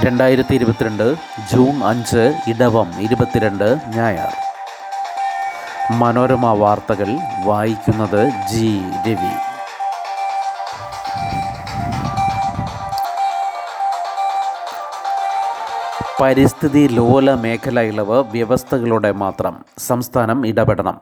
രണ്ടായിരത്തി ഇരുപത്തിരണ്ട് ജൂൺ അഞ്ച് ഇടവം ഇരുപത്തിരണ്ട് ഞായർ. മനോരമ വാർത്തകൾ വായിക്കുന്നത് ജി രവി. പരിസ്ഥിതി ലോല മേഖല ഇളവ് വ്യവസ്ഥകളോടെ മാത്രം സംസ്ഥാനം ഇടപെടണം.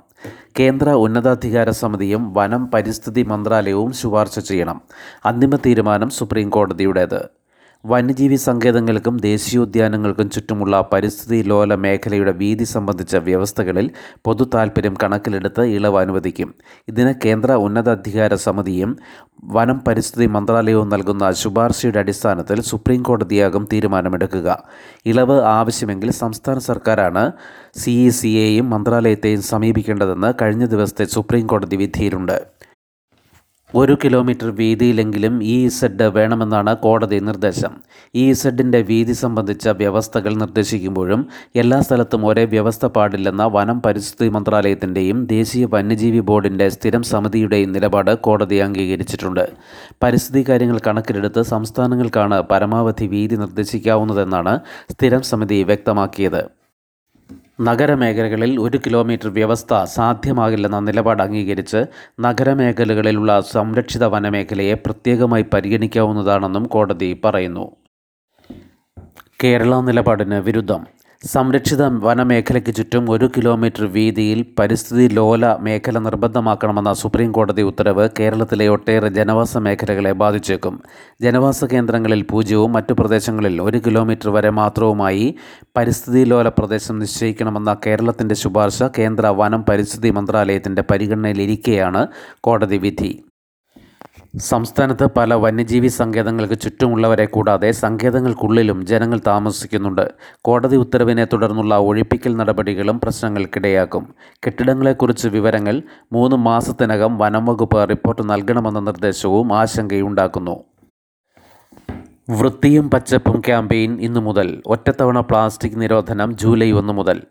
കേന്ദ്ര ഉന്നതാധികാര സമിതിയും വനം പരിസ്ഥിതി മന്ത്രാലയവും ശുപാർശ ചെയ്യണം. അന്തിമ തീരുമാനം സുപ്രീം കോടതിയുടേത് വന്യജീവി സങ്കേതങ്ങൾക്കും ദേശീയോദ്യാനങ്ങൾക്കും ചുറ്റുമുള്ള പരിസ്ഥിതി ലോല മേഖലയുടെ വീതി സംബന്ധിച്ച വ്യവസ്ഥകളിൽ പൊതു താൽപ്പര്യം കണക്കിലെടുത്ത് ഇളവ് അനുവദിക്കും. ഇതിന് കേന്ദ്ര ഉന്നതാധികാര സമിതിയും വനം പരിസ്ഥിതി മന്ത്രാലയവും നൽകുന്ന ശുപാർശയുടെ അടിസ്ഥാനത്തിൽ സുപ്രീം കോടതിയാകും തീരുമാനമെടുക്കുക. ഇളവ് ആവശ്യമെങ്കിൽ സംസ്ഥാന സർക്കാരാണ് സി ഇ സിയെയും മന്ത്രാലയത്തെയും സമീപിക്കേണ്ടതെന്ന് കഴിഞ്ഞ ദിവസത്തെ സുപ്രീം കോടതി വിധിയിലുണ്ട്. ഒരു കിലോമീറ്റർ വീതിയിലെങ്കിലും ഇ ഇസഡ് വേണമെന്നാണ് കോടതി നിർദ്ദേശം. ഇ ഇസഡിന്റെ വീതി സംബന്ധിച്ച വ്യവസ്ഥകൾ നിർദ്ദേശിക്കുമ്പോഴും എല്ലാ സ്ഥലത്തും ഒരേ വ്യവസ്ഥ പാടില്ലെന്ന വനം പരിസ്ഥിതി മന്ത്രാലയത്തിന്റെയും ദേശീയ വന്യജീവി ബോർഡിന്റെ സ്ഥിരം സമിതിയുടെയും നിലപാട് കോടതി അംഗീകരിച്ചിട്ടുണ്ട്. പരിസ്ഥിതി കാര്യങ്ങൾ കണക്കിലെടുത്ത് സംസ്ഥാനങ്ങൾക്കാണ് പരമാവധി വീതി നിർദ്ദേശിക്കാവുന്നതെന്നാണ് സ്ഥിരം സമിതി വ്യക്തമാക്കിയത്. നഗരമേഖലകളിൽ ഒരു കിലോമീറ്റർ വ്യവസ്ഥ സാധ്യമാകില്ലെന്ന നിലപാട് അംഗീകരിച്ച് നഗരമേഖലകളിലുള്ള സംരക്ഷിത വനമേഖലയെ പ്രത്യേകമായി പരിഗണിക്കാവുന്നതാണെന്നും കോടതി പറയുന്നു. കേരള നിലപാടിന് വിരുദ്ധം. സംരക്ഷിത വനമേഖലയ്ക്ക് ചുറ്റും ഒരു കിലോമീറ്റർ വീതിയിൽ പരിസ്ഥിതി ലോല മേഖല നിർബന്ധമാക്കണമെന്ന സുപ്രീം കോടതി ഉത്തരവ് കേരളത്തിലെ ഒട്ടേറെ ജനവാസ മേഖലകളെ ബാധിച്ചേക്കും. ജനവാസ കേന്ദ്രങ്ങളിൽ പൂജ്യവും മറ്റു പ്രദേശങ്ങളിൽ ഒരു കിലോമീറ്റർ വരെ മാത്രവുമായി പരിസ്ഥിതി ലോല പ്രദേശം നിശ്ചയിക്കണമെന്ന കേരളത്തിന്റെ ശുപാർശ കേന്ദ്ര വനം പരിസ്ഥിതി മന്ത്രാലയത്തിന്റെ പരിഗണനയിലിരിക്കെയാണ് കോടതി വിധി. സംസ്ഥാനത്ത് പല വന്യജീവി സങ്കേതങ്ങൾക്ക് ചുറ്റുമുള്ളവരെ കൂടാതെ സങ്കേതങ്ങൾക്കുള്ളിലും ജനങ്ങൾ താമസിക്കുന്നുണ്ട്. കോടതി ഉത്തരവിനെ തുടർന്നുള്ള ഒഴിപ്പിക്കൽ നടപടികളും പ്രശ്നങ്ങൾക്കിടയാക്കും. കെട്ടിടങ്ങളെക്കുറിച്ച് വിവരങ്ങൾ മൂന്ന് മാസത്തിനകം വനം വകുപ്പ് റിപ്പോർട്ട് നൽകണമെന്ന നിർദ്ദേശവും ആശങ്കയുണ്ടാക്കുന്നു. വൃത്തിയും പച്ചപ്പും ക്യാമ്പയിൻ ഇന്നു മുതൽ. ഒറ്റത്തവണ പ്ലാസ്റ്റിക് നിരോധനം ജൂലൈ ഒന്ന് മുതൽ.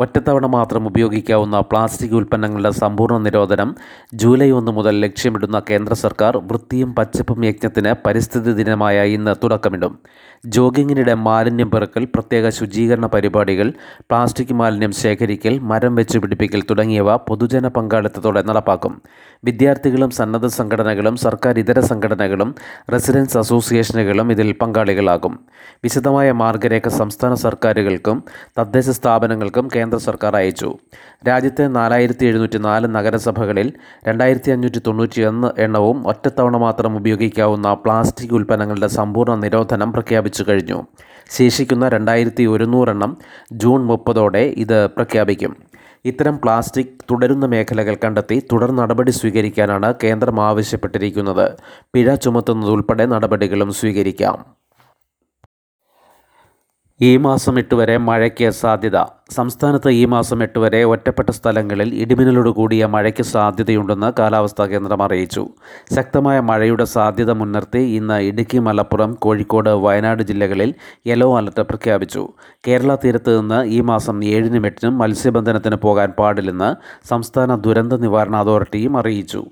ഒറ്റത്തവണ മാത്രം ഉപയോഗിക്കാവുന്ന പ്ലാസ്റ്റിക് ഉൽപ്പന്നങ്ങളുടെ സമ്പൂർണ നിരോധനം ജൂലൈ ഒന്ന് മുതൽ ലക്ഷ്യമിടുന്ന കേന്ദ്ര സർക്കാർ വൃത്തിയും പച്ചപ്പും യജ്ഞത്തിന് പരിസ്ഥിതി ദിനമായ ഇന്ന് തുടക്കമിടും. ജോഗിങ്ങിനിടെ മാലിന്യം പെറുക്കൽ പ്രത്യേക ശുചീകരണ പരിപാടികൾ പ്ലാസ്റ്റിക് മാലിന്യം ശേഖരിക്കൽ മരം വെച്ച് പിടിപ്പിക്കൽ തുടങ്ങിയവ പൊതുജന പങ്കാളിത്തത്തോടെ നടപ്പാക്കും. വിദ്യാർത്ഥികളും സന്നദ്ധ സംഘടനകളും സർക്കാർ ഇതര സംഘടനകളും റെസിഡൻസ് അസോസിയേഷനുകളും ഇതിൽ പങ്കാളികളാകും. വിശദമായ മാർഗരേഖ സംസ്ഥാന സർക്കാരുകൾക്കും തദ്ദേശ സ്ഥാപനങ്ങൾക്കും കേന്ദ്ര സർക്കാർ അയച്ചു. രാജ്യത്തെ നാലായിരത്തി എഴുന്നൂറ്റി നാല് നഗരസഭകളിൽ രണ്ടായിരത്തി അഞ്ഞൂറ്റി തൊണ്ണൂറ്റി ഒന്ന് എണ്ണവും ഒറ്റത്തവണ മാത്രം ഉപയോഗിക്കാവുന്ന പ്ലാസ്റ്റിക് ഉൽപ്പന്നങ്ങളുടെ സമ്പൂർണ നിരോധനം പ്രഖ്യാപിച്ചു കഴിഞ്ഞു. ശേഷിക്കുന്ന രണ്ടായിരത്തി ഒരുന്നൂറെണ്ണം ജൂൺ മുപ്പതോടെ ഇത് പ്രഖ്യാപിക്കും. ഇത്തരം പ്ലാസ്റ്റിക് തുടരുന്ന മേഖലകൾ കണ്ടെത്തി തുടർ നടപടി സ്വീകരിക്കാനാണ് കേന്ദ്രം ആവശ്യപ്പെട്ടിരിക്കുന്നത്. പിഴ ചുമത്തുന്നതുൾപ്പെടെ നടപടികളും സ്വീകരിക്കാം. ഈ മാസം എട്ട് വരെ മഴയ്ക്ക് സാധ്യത. സംസ്ഥാനത്ത് ഈ മാസം എട്ട് വരെ ഒറ്റപ്പെട്ട സ്ഥലങ്ങളിൽ ഇടിമിന്നലോട് കൂടിയ മഴയ്ക്ക് സാധ്യതയുണ്ടെന്ന് കാലാവസ്ഥാ കേന്ദ്രം അറിയിച്ചു. ശക്തമായ മഴയുടെ സാധ്യത മുൻനിർത്തി ഇന്ന് ഇടുക്കി മലപ്പുറം കോഴിക്കോട് വയനാട് ജില്ലകളിൽ യെല്ലോ അലർട്ട് പ്രഖ്യാപിച്ചു. കേരള തീരത്ത് നിന്ന് ഈ മാസം ഏഴിനും എട്ടിനും മത്സ്യബന്ധനത്തിന് പോകാൻ പാടില്ലെന്ന് സംസ്ഥാന ദുരന്ത നിവാരണ അതോറിറ്റിയും അറിയിച്ചു.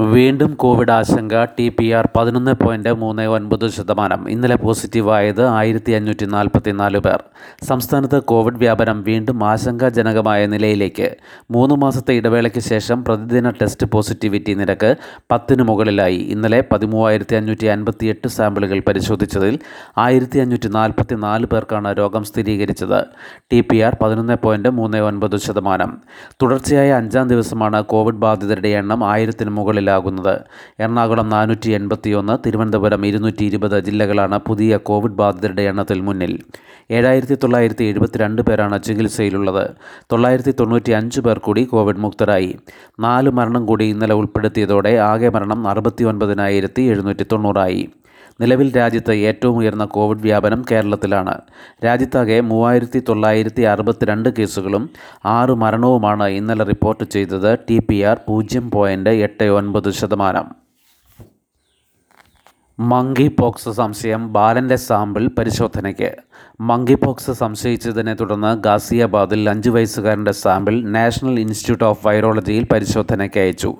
വീണ്ടും കോവിഡ് ആശങ്ക ടി പി ആർ പതിനൊന്ന് പോയിന്റ് മൂന്ന് ഒൻപത് ശതമാനം. ഇന്നലെ പോസിറ്റീവായത് ആയിരത്തി അഞ്ഞൂറ്റി നാൽപ്പത്തി നാല് പേർ. സംസ്ഥാനത്ത് കോവിഡ് വ്യാപനം വീണ്ടും ആശങ്കാജനകമായ നിലയിലേക്ക്. മൂന്ന് മാസത്തെ ഇടവേളയ്ക്ക് ശേഷം പ്രതിദിന ടെസ്റ്റ് പോസിറ്റിവിറ്റി നിരക്ക് പത്തിന് മുകളിലായി. ഇന്നലെ പതിമൂവായിരത്തി അഞ്ഞൂറ്റി അൻപത്തി എട്ട് സാമ്പിളുകൾ പരിശോധിച്ചതിൽ ആയിരത്തി അഞ്ഞൂറ്റി നാൽപ്പത്തി നാല് പേർക്കാണ് രോഗം സ്ഥിരീകരിച്ചത്. ടി പി ആർ പതിനൊന്ന് പോയിന്റ് മൂന്ന് ഒൻപത് ശതമാനം. തുടർച്ചയായ അഞ്ചാം ദിവസമാണ് കോവിഡ് ബാധിതരുടെ എണ്ണം ആയിരത്തിന് മുകളിൽ ാകുന്നത് എറണാകുളം നാനൂറ്റി എൺപത്തിയൊന്ന് തിരുവനന്തപുരം ഇരുന്നൂറ്റി ഇരുപത് ജില്ലകളാണ് പുതിയ കോവിഡ് ബാധിതരുടെ എണ്ണത്തിൽ മുന്നിൽ. ഏഴായിരത്തി തൊള്ളായിരത്തി എഴുപത്തിരണ്ട് പേരാണ് ചികിത്സയിലുള്ളത്. തൊള്ളായിരത്തി തൊണ്ണൂറ്റി അഞ്ച് പേർ കൂടി കോവിഡ് മുക്തരായി. നാല് മരണം കൂടി ഇന്നലെ ഉൾപ്പെടുത്തിയതോടെ ആകെ മരണം അറുപത്തി ഒൻപതിനായിരത്തി എഴുന്നൂറ്റി തൊണ്ണൂറായി നിലവിൽ രാജ്യത്ത് ഏറ്റവും ഉയർന്ന കോവിഡ് വ്യാപനം കേരളത്തിലാണ്. രാജ്യത്താകെ മൂവായിരത്തി തൊള്ളായിരത്തി അറുപത്തിരണ്ട് കേസുകളും ആറ് മരണവുമാണ് ഇന്നലെ റിപ്പോർട്ട് ചെയ്തത് ടി പി ആർ പൂജ്യം പോയിന്റ് എട്ട് ഒൻപത് ശതമാനം. മങ്കി പോക്സ് സംശയം ബാലന്റെ സാമ്പിൾ പരിശോധനയ്ക്ക്. മങ്കി പോക്സ് സംശയിച്ചതിനെ തുടർന്ന് ഗാസിയാബാദിൽ അഞ്ച് വയസ്സുകാരന്റെ സാമ്പിൾ നാഷണൽ ഇൻസ്റ്റിറ്റ്യൂട്ട് ഓഫ് വൈറോളജിയിൽ പരിശോധനയ്ക്ക് അയച്ചു.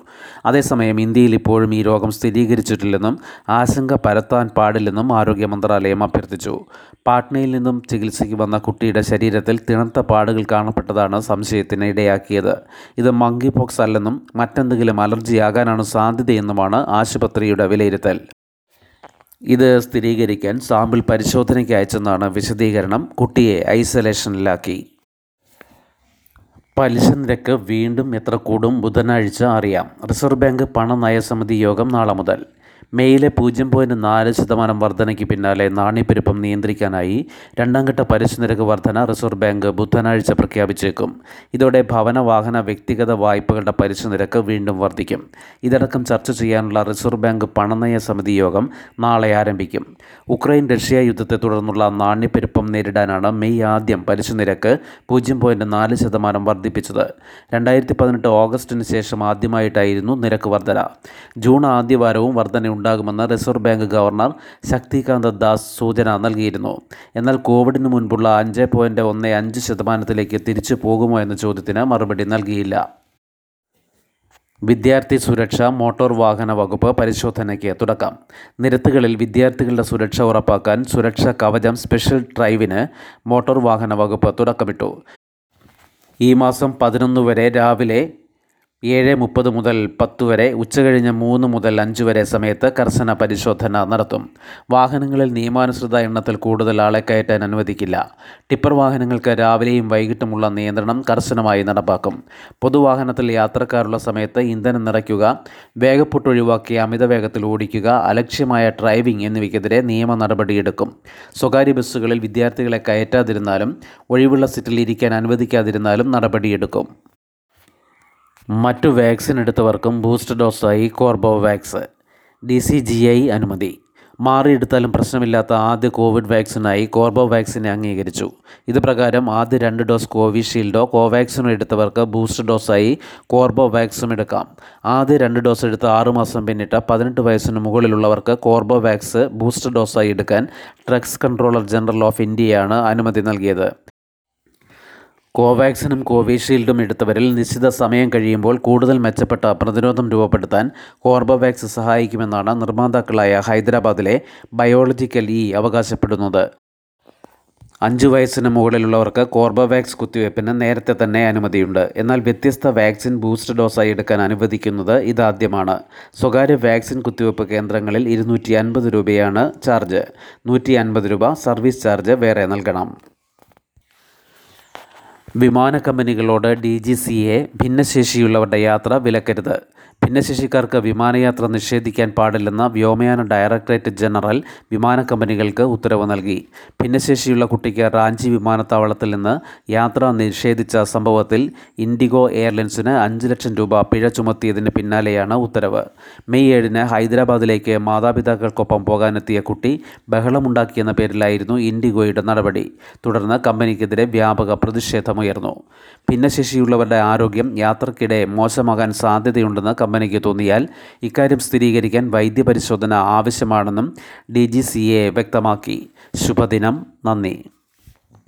അതേസമയം ഇന്ത്യയിൽ ഇപ്പോഴും ഈ രോഗം സ്ഥിരീകരിച്ചിട്ടില്ലെന്നും ആശങ്ക പരത്താൻ പാടില്ലെന്നും ആരോഗ്യ മന്ത്രാലയം അഭ്യർത്ഥിച്ചു. പാട്നയിൽ നിന്നും ചികിത്സയ്ക്ക് വന്ന കുട്ടിയുടെ ശരീരത്തിൽ തിണർത്ത പാടുകൾ കാണപ്പെട്ടതാണ് സംശയത്തിന് ഇടയാക്കിയത്. ഇത് മങ്കി പോക്സ് അല്ലെന്നും മറ്റെന്തെങ്കിലും അലർജിയാകാനാണ് സാധ്യതയെന്നുമാണ് ആശുപത്രിയുടെ വിലയിരുത്തൽ. ഇത് സ്ഥിരീകരിക്കാൻ സാമ്പിൾ പരിശോധനയ്ക്ക് അയച്ചെന്നാണ് വിശദീകരണം കുട്ടിയെ ഐസൊലേഷനിലാക്കി. പലിശ നിരക്ക് വീണ്ടും എത്ര കൂടും ബുധനാഴ്ച അറിയാം. റിസർവ് ബാങ്ക് പണനയ സമിതി യോഗം നാളെ മുതൽ. മെയിലെ പൂജ്യം പോയിന്റ് നാല് ശതമാനം വർധനയ്ക്ക് പിന്നാലെ നാണ്യപ്പെരുപ്പം നിയന്ത്രിക്കാനായി രണ്ടാം ഘട്ട പലിശ നിരക്ക് വർധന റിസർവ് ബാങ്ക് ബുധനാഴ്ച പ്രഖ്യാപിച്ചേക്കും. ഇതോടെ ഭവന വാഹന വ്യക്തിഗത വായ്പകളുടെ പലിശ നിരക്ക് വീണ്ടും വർദ്ധിക്കും ഇതടക്കം ചർച്ച ചെയ്യാനുള്ള റിസർവ് ബാങ്ക് പണനയ സമിതി യോഗം നാളെ ആരംഭിക്കും. ഉക്രൈൻ റഷ്യ യുദ്ധത്തെ തുടർന്നുള്ള നാണ്യപ്പെരുപ്പം നേരിടാനാണ് മെയ് ആദ്യം പലിശ നിരക്ക് പൂജ്യം പോയിന്റ് നാല് ശതമാനം വർദ്ധിപ്പിച്ചത് രണ്ടായിരത്തി പതിനെട്ട് ഓഗസ്റ്റിന് ശേഷം ആദ്യമായിട്ടായിരുന്നു നിരക്ക് വർധന. ജൂൺ ആദ്യവാരവും വർധന ഉണ്ടാകുമെന്ന് reserve bank governor Shaktikanta Das സൂചന നൽകിയിരുന്നു. എന്നാൽ കോവിഡിന് മുൻപുള്ള അഞ്ച് പോയിന്റ് ഒന്ന് അഞ്ച് ശതമാനത്തിലേക്ക് തിരിച്ചു പോകുമോ എന്ന ചോദ്യത്തിന് മറുപടി നൽകിയില്ല. വിദ്യാർത്ഥി സുരക്ഷ മോട്ടോർ വാഹന വകുപ്പ് പരിശോധനയ്ക്ക് തുടക്കം. നിരത്തുകളിൽ വിദ്യാർത്ഥികളുടെ സുരക്ഷ ഉറപ്പാക്കാൻ സുരക്ഷാ കവചം സ്പെഷ്യൽ ഡ്രൈവിന് മോട്ടോർ വാഹന വകുപ്പ് തുടക്കമിട്ടു. ഈ മാസം പതിനൊന്ന് വരെ രാവിലെ ഏഴ് മുപ്പത് മുതൽ പത്ത് വരെ ഉച്ചകഴിഞ്ഞ് മൂന്ന് മുതൽ അഞ്ച് വരെ സമയത്ത് കർശന പരിശോധന നടത്തും. വാഹനങ്ങളിൽ നിയമാനുസൃത എണ്ണത്തിൽ കൂടുതൽ ആളെ കയറ്റാൻ അനുവദിക്കില്ല. ടിപ്പർ വാഹനങ്ങൾക്ക് രാവിലെയും വൈകിട്ടുമുള്ള നിയന്ത്രണം കർശനമായി നടപ്പാക്കും. പൊതുവാഹനത്തിൽ യാത്രക്കാരുള്ള സമയത്ത് ഇന്ധനം നിറയ്ക്കുക വേഗപ്പൊട്ട് ഒഴിവാക്കി അമിത വേഗത്തിൽ ഓടിക്കുക അലക്ഷ്യമായ ഡ്രൈവിംഗ് എന്നിവയ്ക്കെതിരെ നിയമ നടപടിയെടുക്കും സ്വകാര്യ ബസ്സുകളിൽ വിദ്യാർത്ഥികളെ കയറ്റാതിരുന്നാലും ഒഴിവുള്ള സീറ്റിൽ ഇരിക്കാൻ അനുവദിക്കാതിരുന്നാലും നടപടിയെടുക്കും മറ്റു വാക്സിൻ എടുത്തവർക്കും booster ഡോസായി Corbevax. D C G I അനുമതി. മാറിയെടുത്താലും പ്രശ്നമില്ലാത്ത ആദ്യ കോവിഡ് വാക്സിനായി കോർബോവാക്സിനെ അംഗീകരിച്ചു. ഇത് പ്രകാരം ആദ്യ രണ്ട് ഡോസ് കോവിഷീൽഡോ കോവാക്സിനോ എടുത്തവർക്ക് ബൂസ്റ്റർ ഡോസായി കോർബോവാക്സും എടുക്കാം. ആദ്യ രണ്ട് ഡോസ് എടുത്ത് ആറുമാസം പിന്നിട്ട പതിനെട്ട് വയസ്സിന് മുകളിലുള്ളവർക്ക് കോർബോവാക്സ് ബൂസ്റ്റർ ഡോസായി എടുക്കാൻ ഡ്രഗ്സ് കൺട്രോളർ ജനറൽ ഓഫ് ഇന്ത്യയാണ് അനുമതി നൽകിയത്. കോവാക്സിനും കോവിഷീൽഡും എടുത്തവരിൽ നിശ്ചിത സമയം കഴിയുമ്പോൾ കൂടുതൽ മെച്ചപ്പെട്ട പ്രതിരോധം രൂപപ്പെടുത്താൻ കോർബോവാക്സ് സഹായിക്കുമെന്നാണ് നിർമ്മാതാക്കളായ ഹൈദരാബാദിലെ ബയോളജിക്കൽ ഇ അവകാശപ്പെടുന്നത്. അഞ്ചു വയസ്സിന് മുകളിലുള്ളവർക്ക് കോർബോവാക്സ് കുത്തിവയ്പ്പിന് നേരത്തെ തന്നെ അനുമതിയുണ്ട്. എന്നാൽ വ്യത്യസ്ത വാക്സിൻ ബൂസ്റ്റർ ഡോസായി എടുക്കാൻ അനുവദിക്കുന്നത് ഇതാദ്യമാണ്. സ്വകാര്യ വാക്സിൻ കുത്തിവയ്പ്പ് കേന്ദ്രങ്ങളിൽ ഇരുന്നൂറ്റി അൻപത് രൂപയാണ് ചാർജ്. നൂറ്റി അൻപത് രൂപ സർവീസ് ചാർജ് വേറെ നൽകണം. വിമാന കമ്പനികളോട് ഡി ജി സി എ ഭിന്നശേഷിയുള്ളവരുടെ യാത്ര വിലക്കരുത്. ഭിന്നശേഷിക്കാർക്ക് വിമാനയാത്ര നിഷേധിക്കാൻ പാടില്ലെന്ന വ്യോമയാന ഡയറക്ടറേറ്റ് ജനറൽ വിമാന കമ്പനികൾക്ക് ഉത്തരവ് നൽകി. ഭിന്നശേഷിയുള്ള കുട്ടിക്ക് റാഞ്ചി വിമാനത്താവളത്തിൽ നിന്ന് യാത്ര നിഷേധിച്ച സംഭവത്തിൽ ഇൻഡിഗോ എയർലൈൻസിന് അഞ്ച് ലക്ഷം രൂപ പിഴ ചുമത്തിയതിന് പിന്നാലെയാണ് ഉത്തരവ്. മെയ് ഏഴിന് ഹൈദരാബാദിലേക്ക് മാതാപിതാക്കൾക്കൊപ്പം പോകാനെത്തിയ കുട്ടി ബഹളമുണ്ടാക്കിയെന്ന പേരിലായിരുന്നു ഇൻഡിഗോയുടെ നടപടി. തുടർന്ന് കമ്പനിക്കെതിരെ വ്യാപക പ്രതിഷേധമുയർന്നു. ഭിന്നശേഷിയുള്ളവരുടെ ആരോഗ്യം യാത്രക്കിടെ മോശമാകാൻ സാധ്യതയുണ്ടെന്ന് കമ്പനിക്ക് തോന്നിയാൽ ഇക്കാര്യം സ്ഥിരീകരിക്കാൻ വൈദ്യപരിശോധന ആവശ്യമാണെന്നും ഡി ജി സി എ വ്യക്തമാക്കി. ശുഭദിനം. നന്ദി.